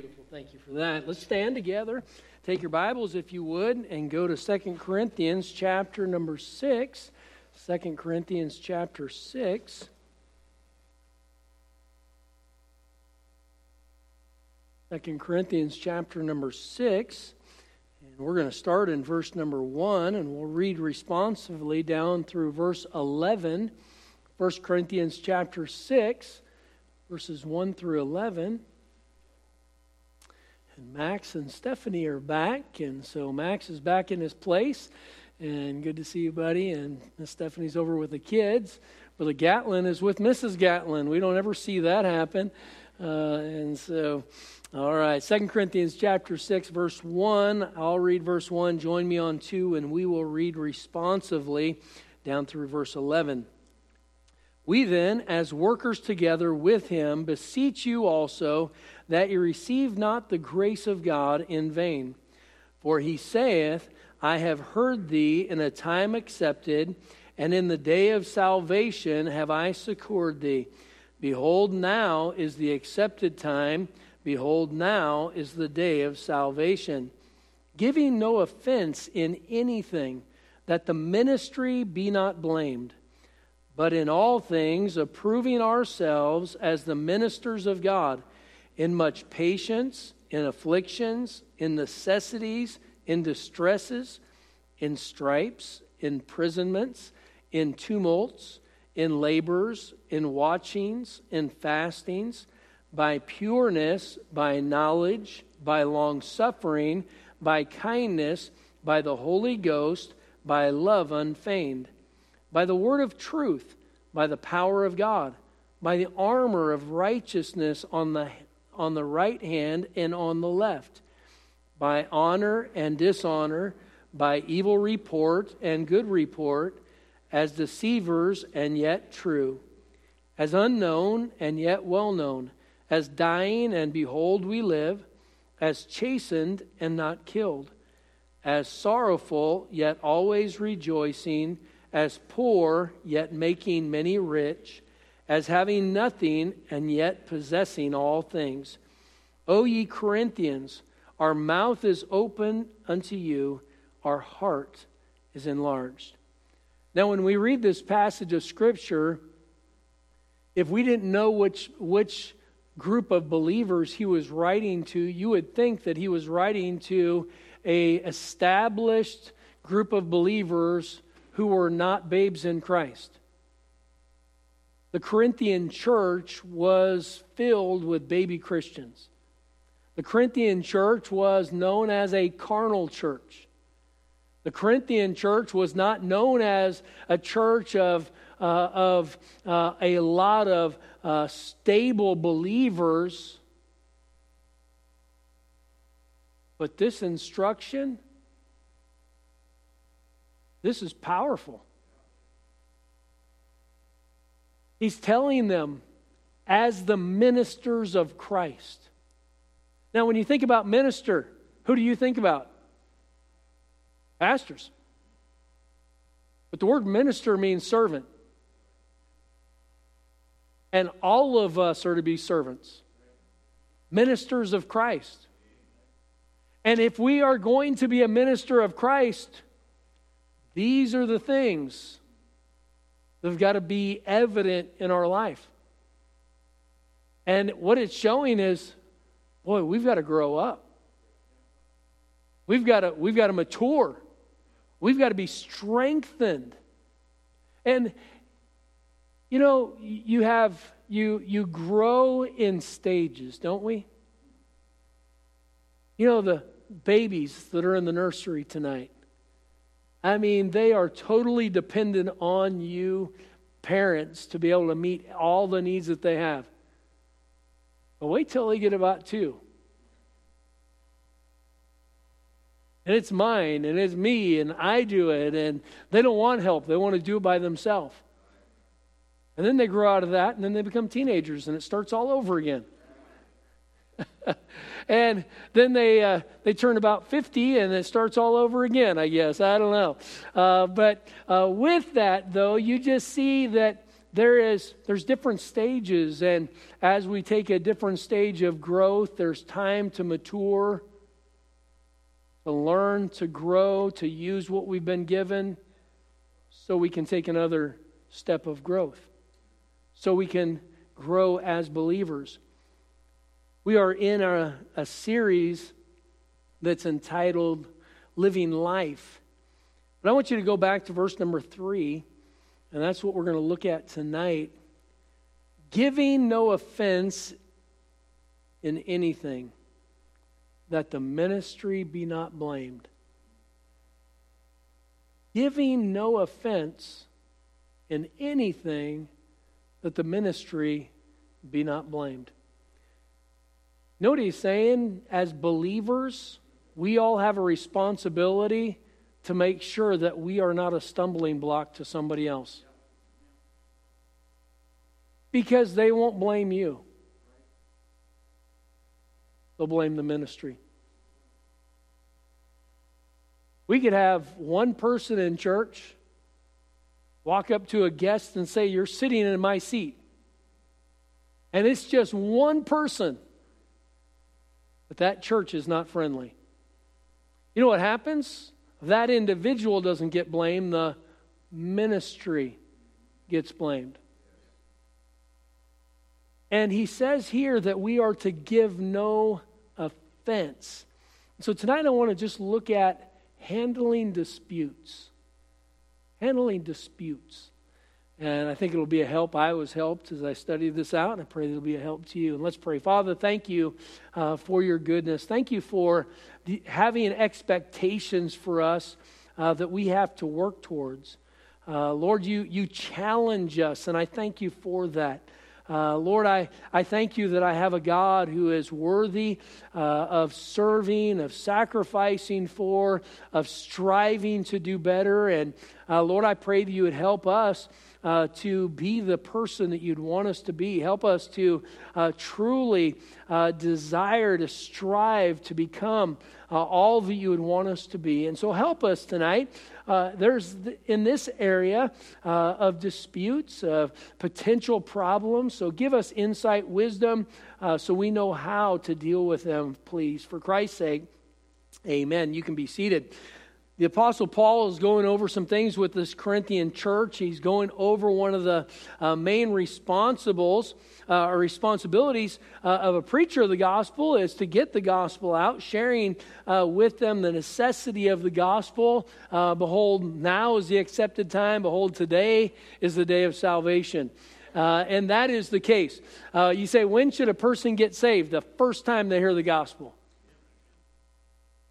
Beautiful. Thank you for that. Let's stand together. Take your Bibles, if you would, and go to Second Corinthians chapter number 6. 2 Corinthians chapter 6. Second Corinthians chapter number 6. And we're going to start in verse number 1, and we'll read responsively down through verse 11. 1 Corinthians chapter 6, verses 1 through 11. And Max and Stephanie are back, and so Max is back in his place. And good to see you, buddy. And Miss Stephanie's over with the kids. Brother Gatlin is with Mrs. Gatlin. We don't ever see that happen. Uh, and so, all right, Second Corinthians chapter 6, verse 1. I'll read verse 1. Join me on 2, and we will read responsively down through verse 11. We then, as workers together with him, beseech you also that you receive not the grace of God in vain. For he saith, I have heard thee in a time accepted, and in the day of salvation have I succored thee. Behold, now is the accepted time. Behold, now is the day of salvation. Giving no offense in anything, that the ministry be not blamed, but in all things approving ourselves as the ministers of God in much patience, in afflictions, in necessities, in distresses, in stripes, imprisonments, in tumults, in labors, in watchings, in fastings, by pureness, by knowledge, by long suffering, by kindness, by the Holy Ghost, by love unfeigned, by the word of truth, by the power of God, by the armor of righteousness on the on the right hand and on the left, by honor and dishonor, by evil report and good report, as deceivers and yet true, as unknown and yet well known, as dying and behold we live, as chastened and not killed, as sorrowful yet always rejoicing, as poor yet making many rich as having nothing and yet possessing all things. O ye Corinthians, our mouth is open unto you, our heart is enlarged. Now, when we read this passage of Scripture, if we didn't know which, which group of believers he was writing to, you would think that he was writing to a established group of believers who were not babes in Christ. The Corinthian church was filled with baby Christians. The Corinthian church was known as a carnal church. The Corinthian church was not known as a church of, uh, of uh, a lot of uh, stable believers. But this instruction, this is powerful. He's telling them as the ministers of Christ. Now, when you think about minister, who do you think about? Pastors. But the word minister means servant. And all of us are to be servants, ministers of Christ. And if we are going to be a minister of Christ, these are the things They've got to be evident in our life. And what it's showing is, boy, we've got to grow up. We've got to, we've got to mature. We've got to be strengthened. And you know, you have you you grow in stages, don't we? You know the babies that are in the nursery tonight. I mean, they are totally dependent on you, parents, to be able to meet all the needs that they have. But wait till they get about two. And it's mine, and it's me, and I do it, and they don't want help. They want to do it by themselves. And then they grow out of that, and then they become teenagers, and it starts all over again. And then they uh, they turn about 50 and it starts all over again i guess. I don't know. Uh, but uh, with that though you just see that there is there's different stages. And as we take a different stage of growth there's time to mature to learn to grow to use what we've been given so we can take another step of growth. So we can grow as believers we are in a, a series that's entitled living life but i want you to go back to verse number three and that's what we're going to look at tonight. Giving no offense in anything, that the ministry be not blamed. Giving no offense in anything, that the ministry be not blamed. What he's saying? As believers, we all have a responsibility to make sure that we are not a stumbling block to somebody else. Because they won't blame you, they'll blame the ministry. We could have one person in church walk up to a guest and say, You're sitting in my seat. And it's just one person. But that church is not friendly. You know what happens? that individual doesn't get blamed, the ministry gets blamed. And he says here that we are to give no offense. So tonight I want to just look at handling disputes. Handling disputes. And I think it'll be a help. I was helped as I studied this out, and I pray it'll be a help to you. And let's pray. Father, thank you uh, for your goodness. Thank you for the, having expectations for us uh, that we have to work towards. Uh, Lord, you, you challenge us, and I thank you for that. Uh, Lord, I, I thank you that I have a God who is worthy uh, of serving, of sacrificing for, of striving to do better. And uh, Lord, I pray that you would help us uh, to be the person that you'd want us to be. Help us to uh, truly uh, desire to strive to become uh, all that you would want us to be. And so help us tonight. Uh, there's th- in this area uh, of disputes, of potential problems. So give us insight, wisdom, so we know how to deal with them, please. For Christ's sake, amen. You can be seated. The Apostle Paul is going over some things with this Corinthian church. He's going over one of the uh, main responsibles uh, or responsibilities uh, of a preacher of the gospel is to get the gospel out, sharing uh, with them the necessity of the gospel. Uh, behold, now is the accepted time. Behold, today is the day of salvation. Uh, and that is the case. you say, when should a person get saved? The first time they hear the gospel.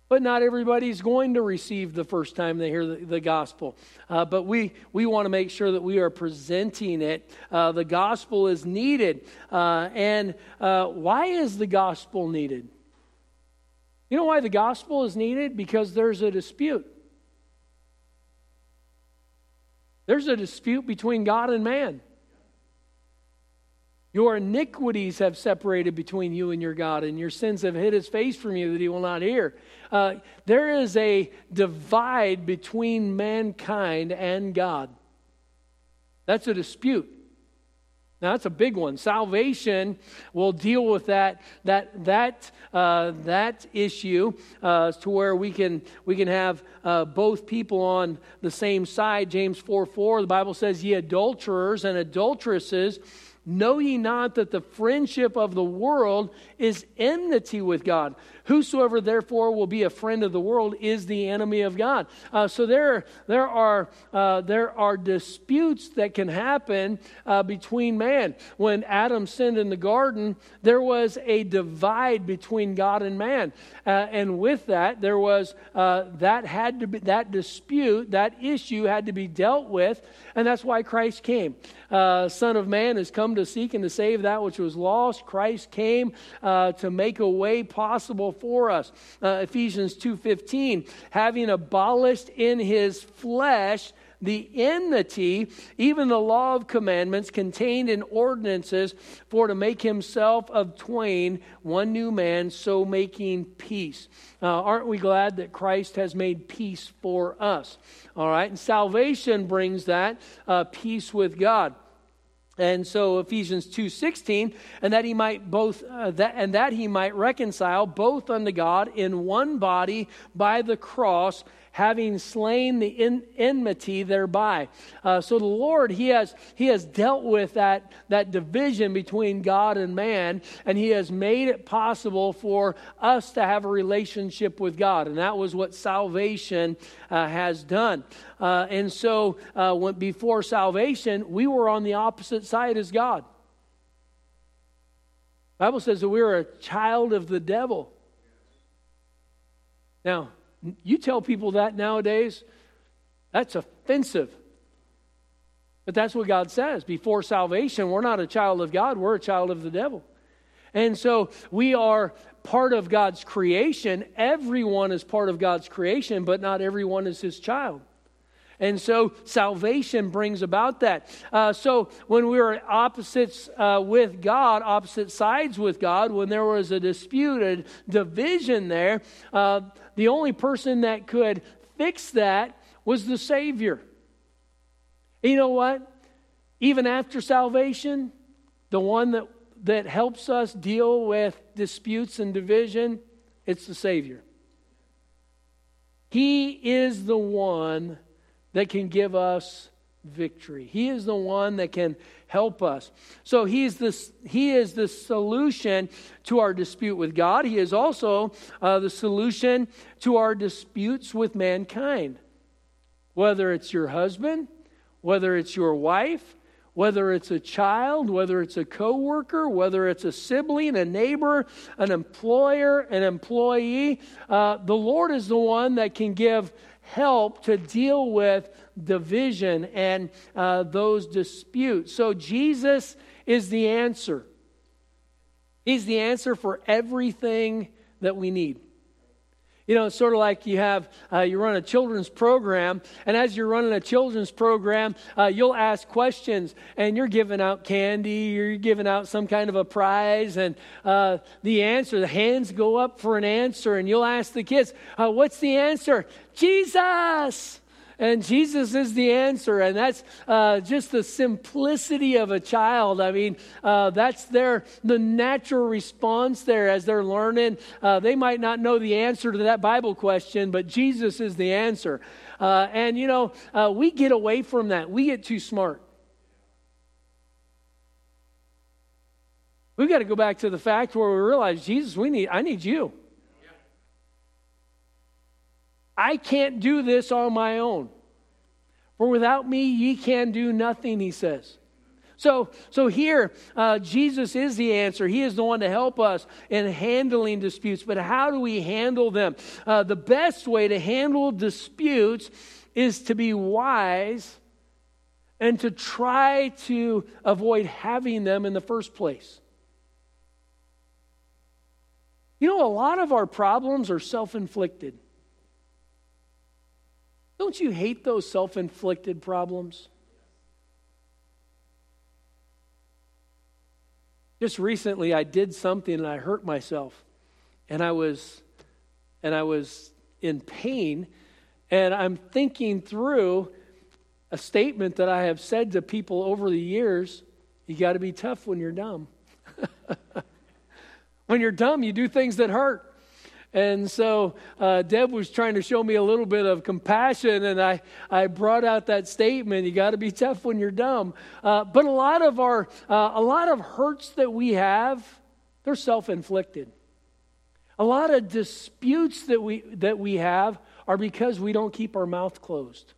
But not everybody's going to receive the first time they hear the, the gospel. Uh, but we, we want to make sure that we are presenting it. Uh, the gospel is needed. Uh, and uh, why is the gospel needed? You know why the gospel is needed? Because there's a dispute. There's a dispute between God and man. Your iniquities have separated between you and your God, and your sins have hid his face from you that he will not hear. Uh, there is a divide between mankind and God. That's a dispute. Now that's a big one. Salvation will deal with that that that uh, that issue uh, to where we can we can have uh, both people on the same side. James four four. The Bible says, "Ye adulterers and adulteresses." Know ye not that the friendship of the world is enmity with God? Whosoever therefore will be a friend of the world is the enemy of God. Uh, so there, there, are, uh, there are disputes that can happen uh, between man. When Adam sinned in the garden, there was a divide between God and man. Uh, and with that, there was uh, that had to be that dispute, that issue had to be dealt with, and that's why Christ came. Uh, Son of Man has come to seek and to save that which was lost. Christ came to make a way possible for us. Uh, Ephesians 2:15, having abolished in his flesh the enmity, even the law of commandments contained in ordinances, for to make himself of twain one new man, so making peace. Uh, aren't we glad that Christ has made peace for us? All right, and salvation brings that uh, peace with God. And so Ephesians 2:16 and that he might both uh, that and that he might reconcile both unto God in one body by the cross having slain the in, enmity thereby. Uh, so the Lord, he has, he has dealt with that, that division between God and man, and He has made it possible for us to have a relationship with God. And that was what salvation uh, has done. Uh, and so uh, when, before salvation, we were on the opposite side as God. Bible says that we are a child of the devil. Now, you tell people that nowadays, that's offensive. But that's what God says. Before salvation, we're not a child of God, we're a child of the devil. And so we are part of God's creation. Everyone is part of God's creation, but not everyone is his child. And so salvation brings about that. Uh, so when we were opposites uh, with God, opposite sides with God, when there was a disputed division there, uh, the only person that could fix that was the Savior. You know what? Even after salvation, the one that, that helps us deal with disputes and division, it's the Savior. He is the one that can give us victory. He is the one that can help us. So he's this, he is the solution to our dispute with God. He is also uh, the solution to our disputes with mankind. Whether it's your husband, whether it's your wife, whether it's a child, whether it's a coworker, whether it's a sibling, a neighbor, an employer, an employee, uh, the Lord is the one that can give help to deal with division and uh, those disputes. So Jesus is the answer. He's the answer for everything that we need. You know, it's sort of like you have, uh, you run a children's program, and as you're running a children's program, uh, you'll ask questions, and you're giving out candy, or you're giving out some kind of a prize, and uh, the answer, the hands go up for an answer, and you'll ask the kids, uh, What's the answer? Jesus! And Jesus is the answer. And that's uh, just the simplicity of a child. I mean, uh, that's their the natural response there as they're learning. Uh, they might not know the answer to that Bible question, but Jesus is the answer. Uh, and, you know, uh, we get away from that. We get too smart. We've got to go back to the fact where we realize, Jesus, we need, I need you. I can't do this on my own. For without me, ye can do nothing, he says. So, so here, uh, Jesus is the answer. He is the one to help us in handling disputes. But how do we handle them? Uh, the best way to handle disputes is to be wise and to try to avoid having them in the first place. You know, a lot of our problems are self inflicted. Don't you hate those self inflicted problems? Just recently, I did something and I hurt myself, and I was, and I was in pain, and I'm thinking through a statement that I have said to people over the years. You got to be tough when you're dumb. when you're dumb, you do things that hurt. And so uh, Deb was trying to show me a little bit of compassion, and I, I brought out that statement: "You got to be tough when you're dumb." Uh, but a lot of our, uh, a lot of hurts that we have, they're self-inflicted. A lot of disputes that we that we have are because we don't keep our mouth closed.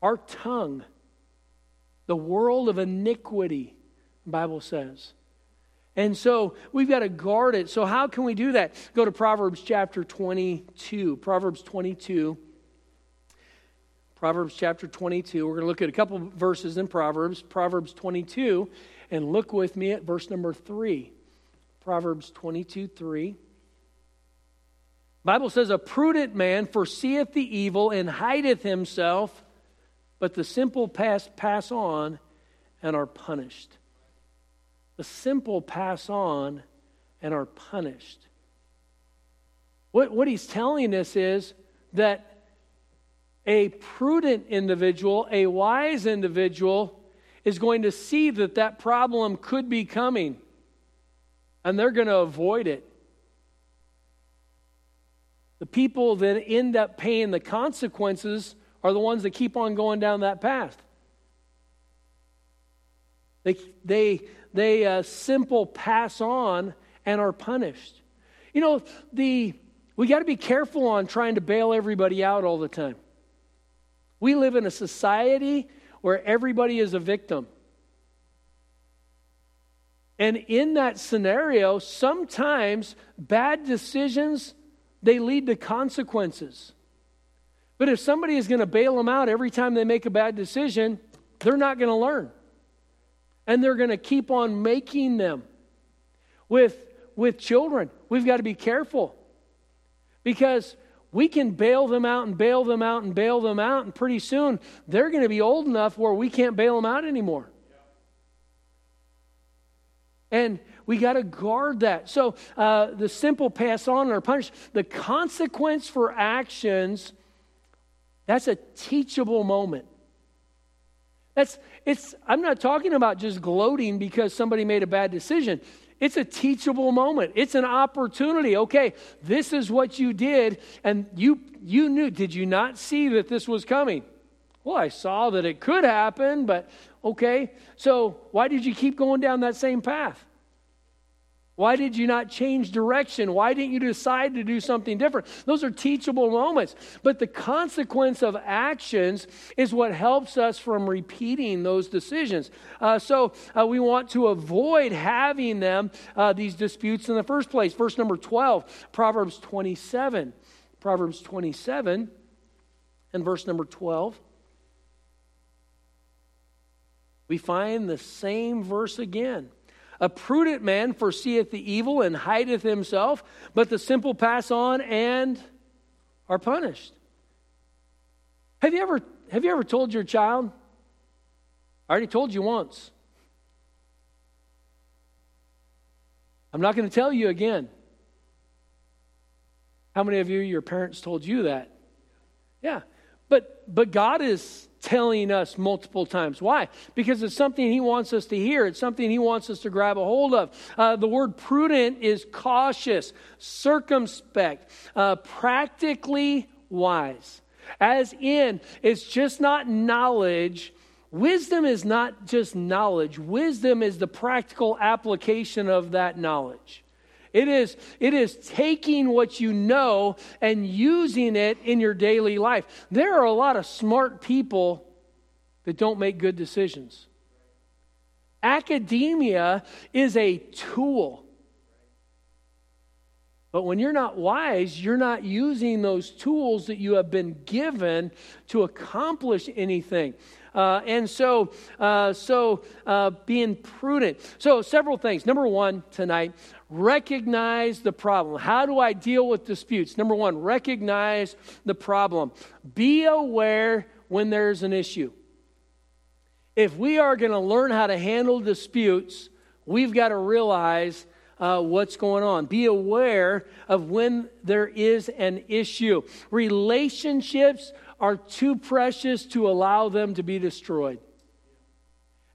Our tongue, the world of iniquity, Bible says. And so we've got to guard it. So, how can we do that? Go to Proverbs chapter 22. Proverbs 22. Proverbs chapter 22. We're going to look at a couple verses in Proverbs. Proverbs 22. And look with me at verse number 3. Proverbs 22 3. Bible says, A prudent man foreseeth the evil and hideth himself, but the simple pass, pass on and are punished. The simple pass on and are punished. What, what he's telling us is that A prudent individual, a wise individual, is going to see that that problem could be coming and they're going to avoid it. The people that end up paying the consequences are the ones that keep on going down that path. They, they, they uh, simple pass on and are punished. You know, the, we got to be careful on trying to bail everybody out all the time. We live in a society where everybody is a victim. And in that scenario, sometimes bad decisions they lead to consequences. But if somebody is going to bail them out every time they make a bad decision, they're not going to learn. And they're going to keep on making them. With, with children, we've got to be careful because we can bail them out and bail them out and bail them out, and pretty soon they're going to be old enough where we can't bail them out anymore. And we got to guard that. So uh, the simple pass on or punish, the consequence for actions, that's a teachable moment. That's it's I'm not talking about just gloating because somebody made a bad decision. It's a teachable moment. It's an opportunity. Okay, this is what you did and you you knew did you not see that this was coming? Well, I saw that it could happen, but okay. So, why did you keep going down that same path? Why did you not change direction? Why didn't you decide to do something different? Those are teachable moments. But the consequence of actions is what helps us from repeating those decisions. Uh, so uh, we want to avoid having them, uh, these disputes in the first place. Verse number 12, Proverbs 27. Proverbs 27 and verse number 12. We find the same verse again. A prudent man foreseeth the evil and hideth himself, but the simple pass on and are punished. Have you ever, have you ever told your child? I already told you once. I'm not going to tell you again. How many of you, your parents told you that? Yeah. But, but God is telling us multiple times. Why? Because it's something He wants us to hear, it's something He wants us to grab a hold of. Uh, the word prudent is cautious, circumspect, uh, practically wise. As in, it's just not knowledge. Wisdom is not just knowledge, wisdom is the practical application of that knowledge. It is, it is taking what you know and using it in your daily life. There are a lot of smart people that don't make good decisions. Academia is a tool. But when you're not wise, you're not using those tools that you have been given to accomplish anything. Uh, and so, uh, so uh, being prudent. So, several things. Number one tonight, recognize the problem. How do I deal with disputes? Number one, recognize the problem. Be aware when there's an issue. If we are going to learn how to handle disputes, we've got to realize uh, what's going on. Be aware of when there is an issue. Relationships are too precious to allow them to be destroyed.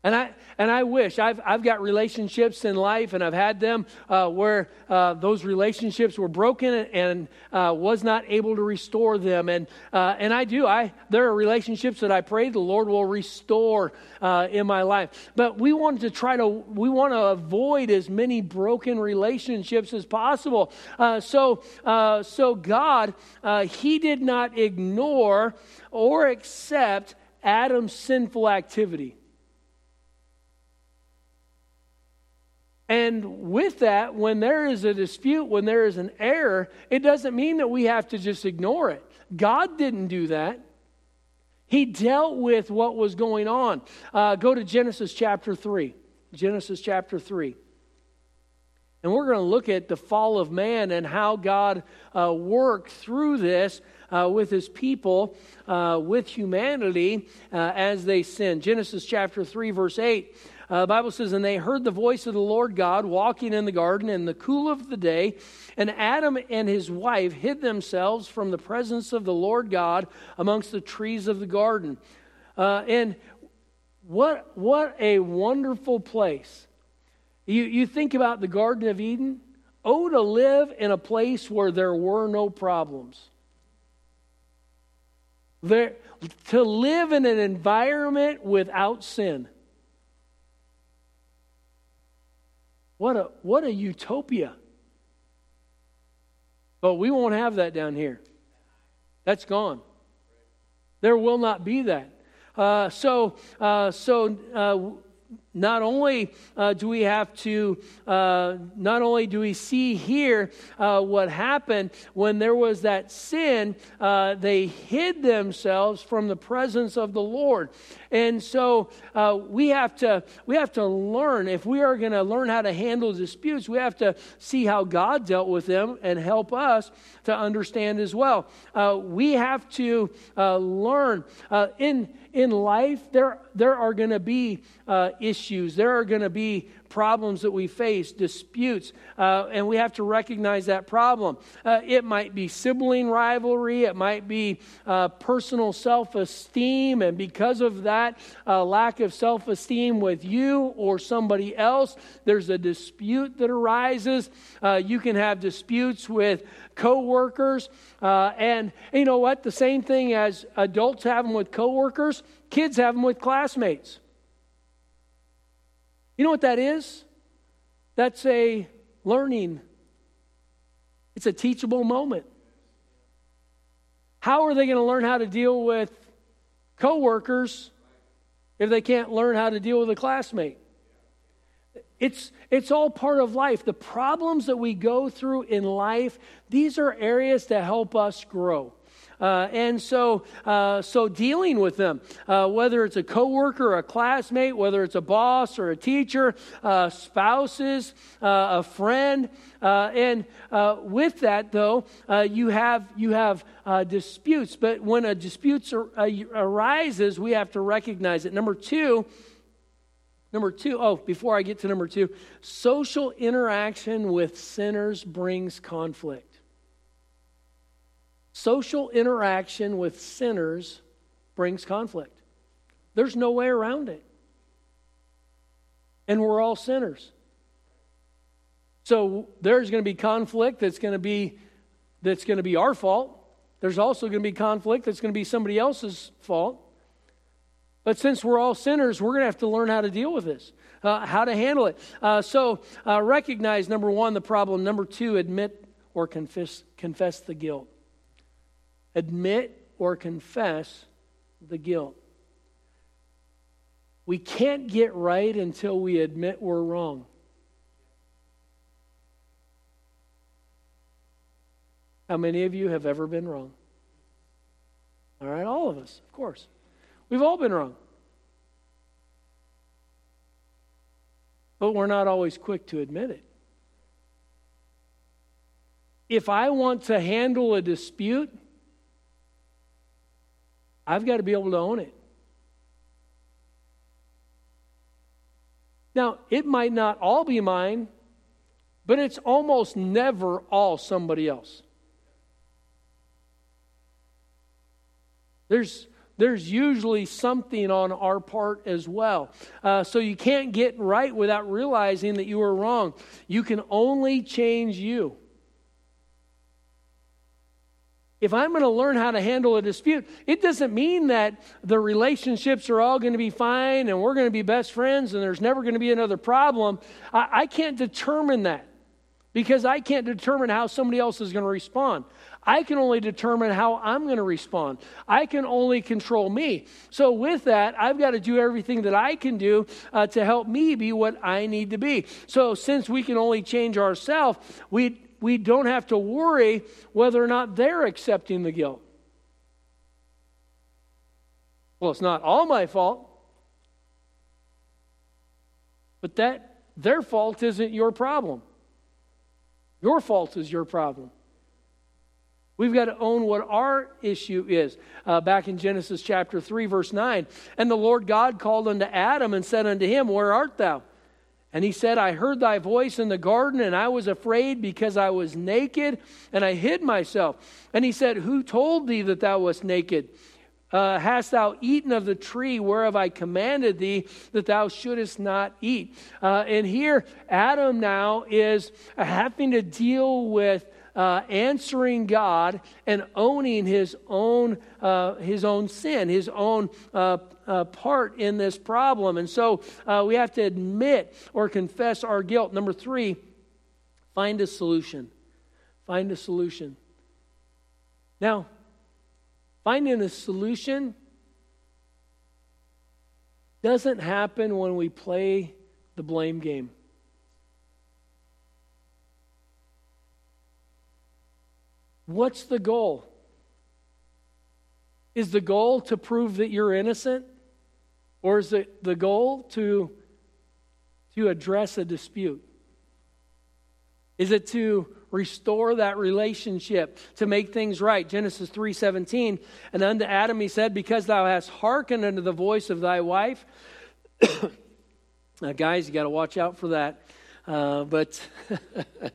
And I, and I wish I've, I've got relationships in life, and I've had them uh, where uh, those relationships were broken and, uh, was not able to restore them. And, uh, and I do. I, there are relationships that I pray the Lord will restore uh, in my life. But we want to try to, we want to avoid as many broken relationships as possible. Uh, so, so God, He did not ignore or accept Adam's sinful activity. And with that, when there is a dispute, when there is an error, it doesn't mean that we have to just ignore it. God didn't do that. He dealt with what was going on. Uh, go to Genesis chapter 3. Genesis chapter 3. And we're going to look at the fall of man and how God uh, worked through this uh, with his people, uh, with humanity, uh, as they sinned. Genesis chapter 3, verse 8. Uh, the Bible says, And they heard the voice of the Lord God walking in the garden in the cool of the day. And Adam and his wife hid themselves from the presence of the Lord God amongst the trees of the garden. Uh, and what, what a wonderful place. You, you think about the Garden of Eden. Oh, to live in a place where there were no problems. There, to live in an environment without sin. What a, what a utopia. But we won't have that down here. That's gone. There will not be that. Uh, so, uh, so uh, not only uh, do we have to, uh, not only do we see here uh, what happened when there was that sin, uh, they hid themselves from the presence of the Lord. And so uh, we, have to, we have to learn, if we are going to learn how to handle disputes, we have to see how God dealt with them and help us to understand as well. Uh, we have to learn in in life, there, there are going to be uh, issues, there are going to be problems that we face, disputes, uh, and we have to recognize that problem. Uh, it might be sibling rivalry, it might be uh, personal self esteem, and because of that uh, lack of self esteem with you or somebody else, there's a dispute that arises. Uh, you can have disputes with coworkers, uh, and you know what? The same thing as adults have them with coworkers, kids have them with classmates. You know what that is? That's a learning, it's a teachable moment. How are they going to learn how to deal with coworkers if they can't learn how to deal with a classmate? It's, it's all part of life. The problems that we go through in life, these are areas to help us grow. Uh, and so, uh, so dealing with them, uh, whether it's a coworker, or a classmate, whether it's a boss or a teacher, uh, spouses, uh, a friend, uh, and with that though, you have you have disputes. But when a dispute arises, we have to recognize it. Number two. Number two, oh, before I get to number two, social interaction with sinners brings conflict. Social interaction with sinners brings conflict. There's no way around it. And we're all sinners. So there's going to be conflict that's going to be that's going to be our fault. There's also going to be conflict that's going to be somebody else's fault. But since we're all sinners, we're going to have to learn how to deal with this, uh, how to handle it. Uh, so uh, recognize number one the problem. Number two, admit or confess confess the guilt admit or confess the guilt. We can't get right until we admit we're wrong. How many of you have ever been wrong? All right, all of us, of course. We've all been wrong. But we're not always quick to admit it. If I want to handle a dispute, I've got to be able to own it. Now, it might not all be mine, but it's almost never all somebody else. There's, there's usually something on our part as well. Uh, so you can't get right without realizing that you were wrong. You can only change you. If I'm going to learn how to handle a dispute, it doesn't mean that the relationships are all going to be fine and we're going to be best friends and there's never going to be another problem. I, I can't determine that because I can't determine how somebody else is going to respond. I can only determine how I'm going to respond. I can only control me. So, with that, I've got to do everything that I can do uh, to help me be what I need to be. So, since we can only change ourselves, we we don't have to worry whether or not they're accepting the guilt. Well, it's not all my fault. But that their fault isn't your problem. Your fault is your problem. We've got to own what our issue is. Uh, back in Genesis chapter 3, verse 9. And the Lord God called unto Adam and said unto him, Where art thou? And he said, I heard thy voice in the garden, and I was afraid because I was naked, and I hid myself. And he said, Who told thee that thou wast naked? Uh, hast thou eaten of the tree whereof I commanded thee that thou shouldest not eat? Uh, and here, Adam now is having to deal with uh, answering God and owning his own, uh, his own sin, his own uh, uh part in this problem. And so uh, we have to admit or confess our guilt. Number three, find a solution. Find a solution. Now, finding a solution doesn't happen when we play the blame game. What's the goal? Is the goal to prove that you're innocent? Or is it the goal to, to address a dispute? Is it to restore that relationship, to make things right? Genesis 3:17, and unto Adam he said, Because thou hast hearkened unto the voice of thy wife. now, guys, you got to watch out for that. Uh, but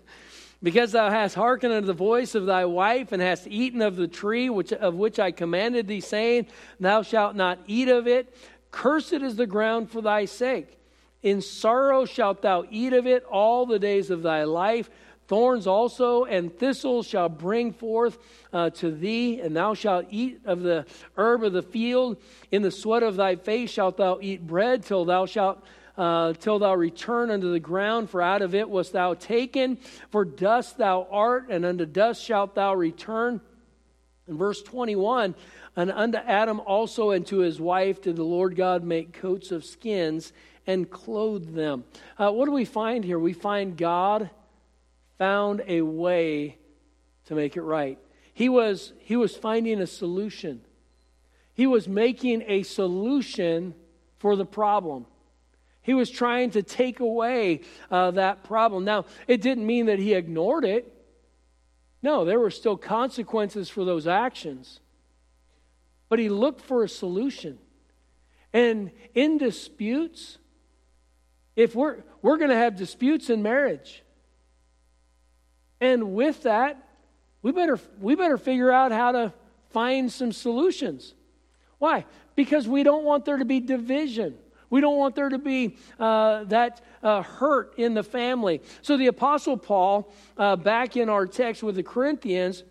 Because thou hast hearkened unto the voice of thy wife, and hast eaten of the tree which, of which I commanded thee, saying, Thou shalt not eat of it, cursed is the ground for thy sake. In sorrow shalt thou eat of it all the days of thy life. Thorns also and thistles shall bring forth uh, to thee, and thou shalt eat of the herb of the field. In the sweat of thy face shalt thou eat bread till thou shalt uh, till thou return unto the ground, for out of it wast thou taken. For dust thou art, and unto dust shalt thou return. In verse 21, and unto Adam also and to his wife did the Lord God make coats of skins and clothe them. Uh, what do we find here? We find God found a way to make it right. He was, he was finding a solution. He was making a solution for the problem. He was trying to take away uh, that problem. Now, it didn't mean that he ignored it. No, there were still consequences for those actions. But he looked for a solution. And in disputes, if we're, we're going to have disputes in marriage. And with that, we better, we better figure out how to find some solutions. Why? Because we don't want there to be division. We don't want there to be uh, that uh, hurt in the family. So, the Apostle Paul, uh, back in our text with the Corinthians,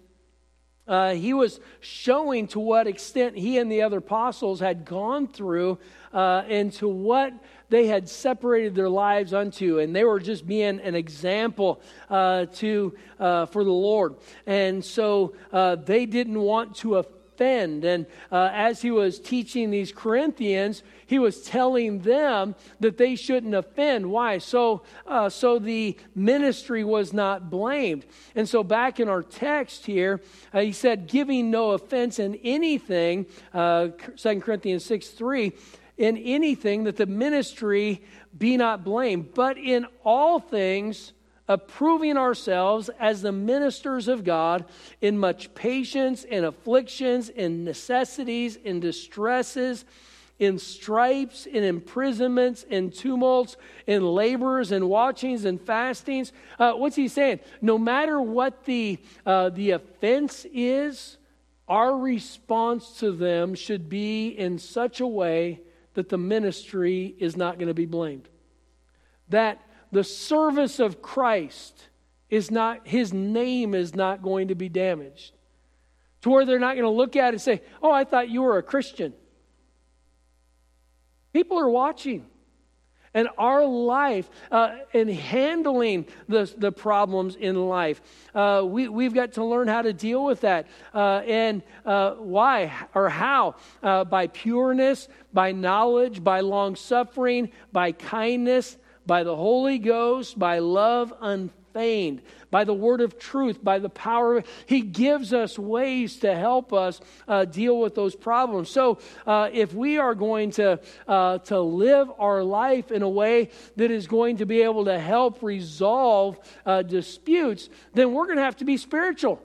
uh, he was showing to what extent he and the other apostles had gone through uh, and to what they had separated their lives unto and they were just being an example uh, to uh, for the lord and so uh, they didn't want to offend. And uh, as he was teaching these Corinthians, he was telling them that they shouldn't offend. Why? So, uh, so the ministry was not blamed. And so, back in our text here, uh, he said, giving no offense in anything, uh, 2 Corinthians 6 3, in anything that the ministry be not blamed, but in all things approving ourselves as the ministers of God in much patience, in afflictions, in necessities, in distresses, in stripes, in imprisonments, in tumults, in labors, and watchings, and fastings. Uh, what's he saying? No matter what the, uh, the offense is, our response to them should be in such a way that the ministry is not going to be blamed. That the service of Christ is not, his name is not going to be damaged. To where they're not going to look at it and say, Oh, I thought you were a Christian. People are watching. And our life, uh, in handling the, the problems in life, uh, we, we've got to learn how to deal with that. Uh, and uh, why or how? Uh, by pureness, by knowledge, by long suffering, by kindness, by the Holy Ghost, by love by the word of truth, by the power. He gives us ways to help us uh, deal with those problems. So, uh, if we are going to uh, to live our life in a way that is going to be able to help resolve uh, disputes, then we're going to have to be spiritual.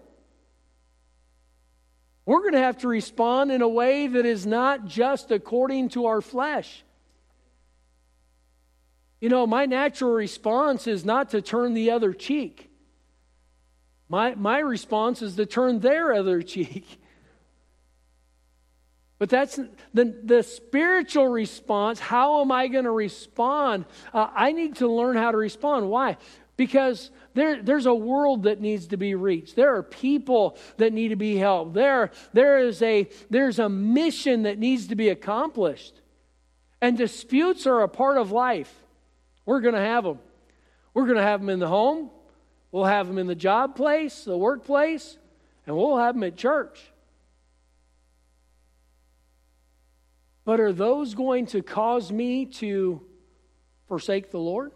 we're going to have to respond in a way that is not just according to our flesh. You know, my natural response is not to turn the other cheek. My, my response is to turn their other cheek. But that's the, the spiritual response. How am I going to respond? Uh, I need to learn how to respond. Why? Because there, there's a world that needs to be reached. There are people that need to be helped. There, there is a, there's a mission that needs to be accomplished. And disputes are a part of life. We're going to have them. We're going to have them in the home. We'll have them in the job place, the workplace, and we'll have them at church. But are those going to cause me to forsake the Lord?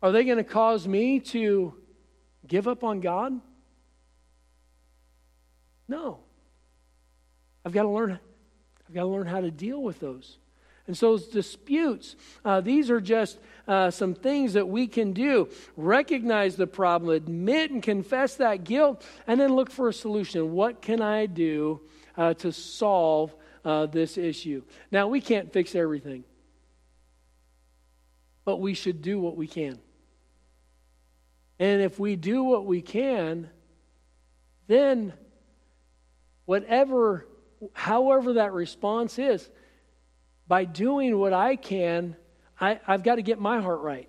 Are they going to cause me to give up on God? No. I've got to learn I've got to learn how to deal with those. And so, disputes, uh, these are just uh, some things that we can do. Recognize the problem, admit and confess that guilt, and then look for a solution. What can I do uh, to solve uh, this issue. Now, we can't fix everything, but we should do what we can. And if we do what we can, then whatever, however that response is, by doing what I can, I, I've got to get my heart right.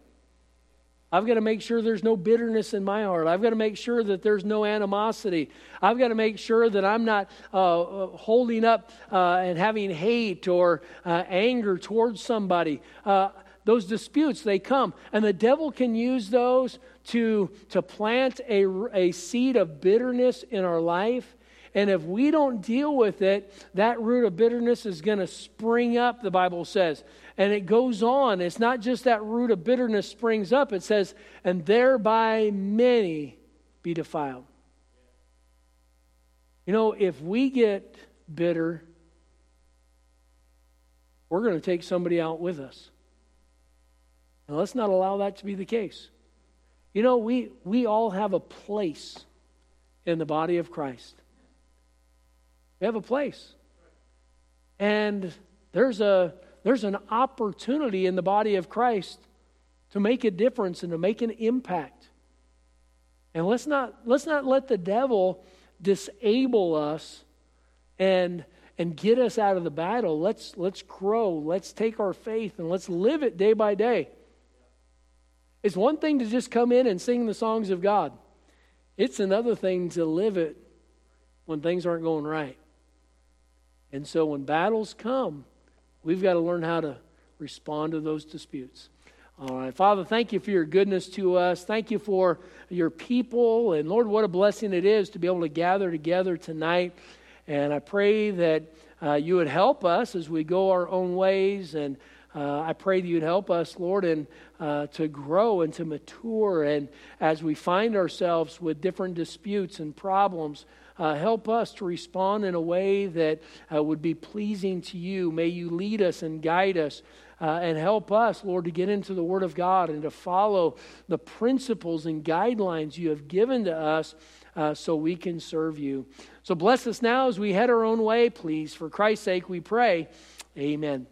I've got to make sure there's no bitterness in my heart. I've got to make sure that there's no animosity. I've got to make sure that I'm not uh, uh, holding up uh, and having hate or uh, anger towards somebody. Uh, those disputes, they come. And the devil can use those to, to plant a, a seed of bitterness in our life. And if we don't deal with it, that root of bitterness is going to spring up, the Bible says. And it goes on. It's not just that root of bitterness springs up. It says, and thereby many be defiled. You know, if we get bitter, we're going to take somebody out with us. And let's not allow that to be the case. You know, we, we all have a place in the body of Christ. We have a place. And there's a there's an opportunity in the body of Christ to make a difference and to make an impact. And let's not, let's not let the devil disable us and, and get us out of the battle. Let's, let's grow. Let's take our faith and let's live it day by day. It's one thing to just come in and sing the songs of God, it's another thing to live it when things aren't going right. And so when battles come, We've got to learn how to respond to those disputes. All right. Father, thank you for your goodness to us. Thank you for your people. And Lord, what a blessing it is to be able to gather together tonight. And I pray that uh, you would help us as we go our own ways. And uh, I pray that you'd help us, Lord, and uh, to grow and to mature. And as we find ourselves with different disputes and problems, uh, help us to respond in a way that uh, would be pleasing to you. May you lead us and guide us. Uh, and help us, Lord, to get into the Word of God and to follow the principles and guidelines you have given to us uh, so we can serve you. So bless us now as we head our own way, please. For Christ's sake, we pray. Amen.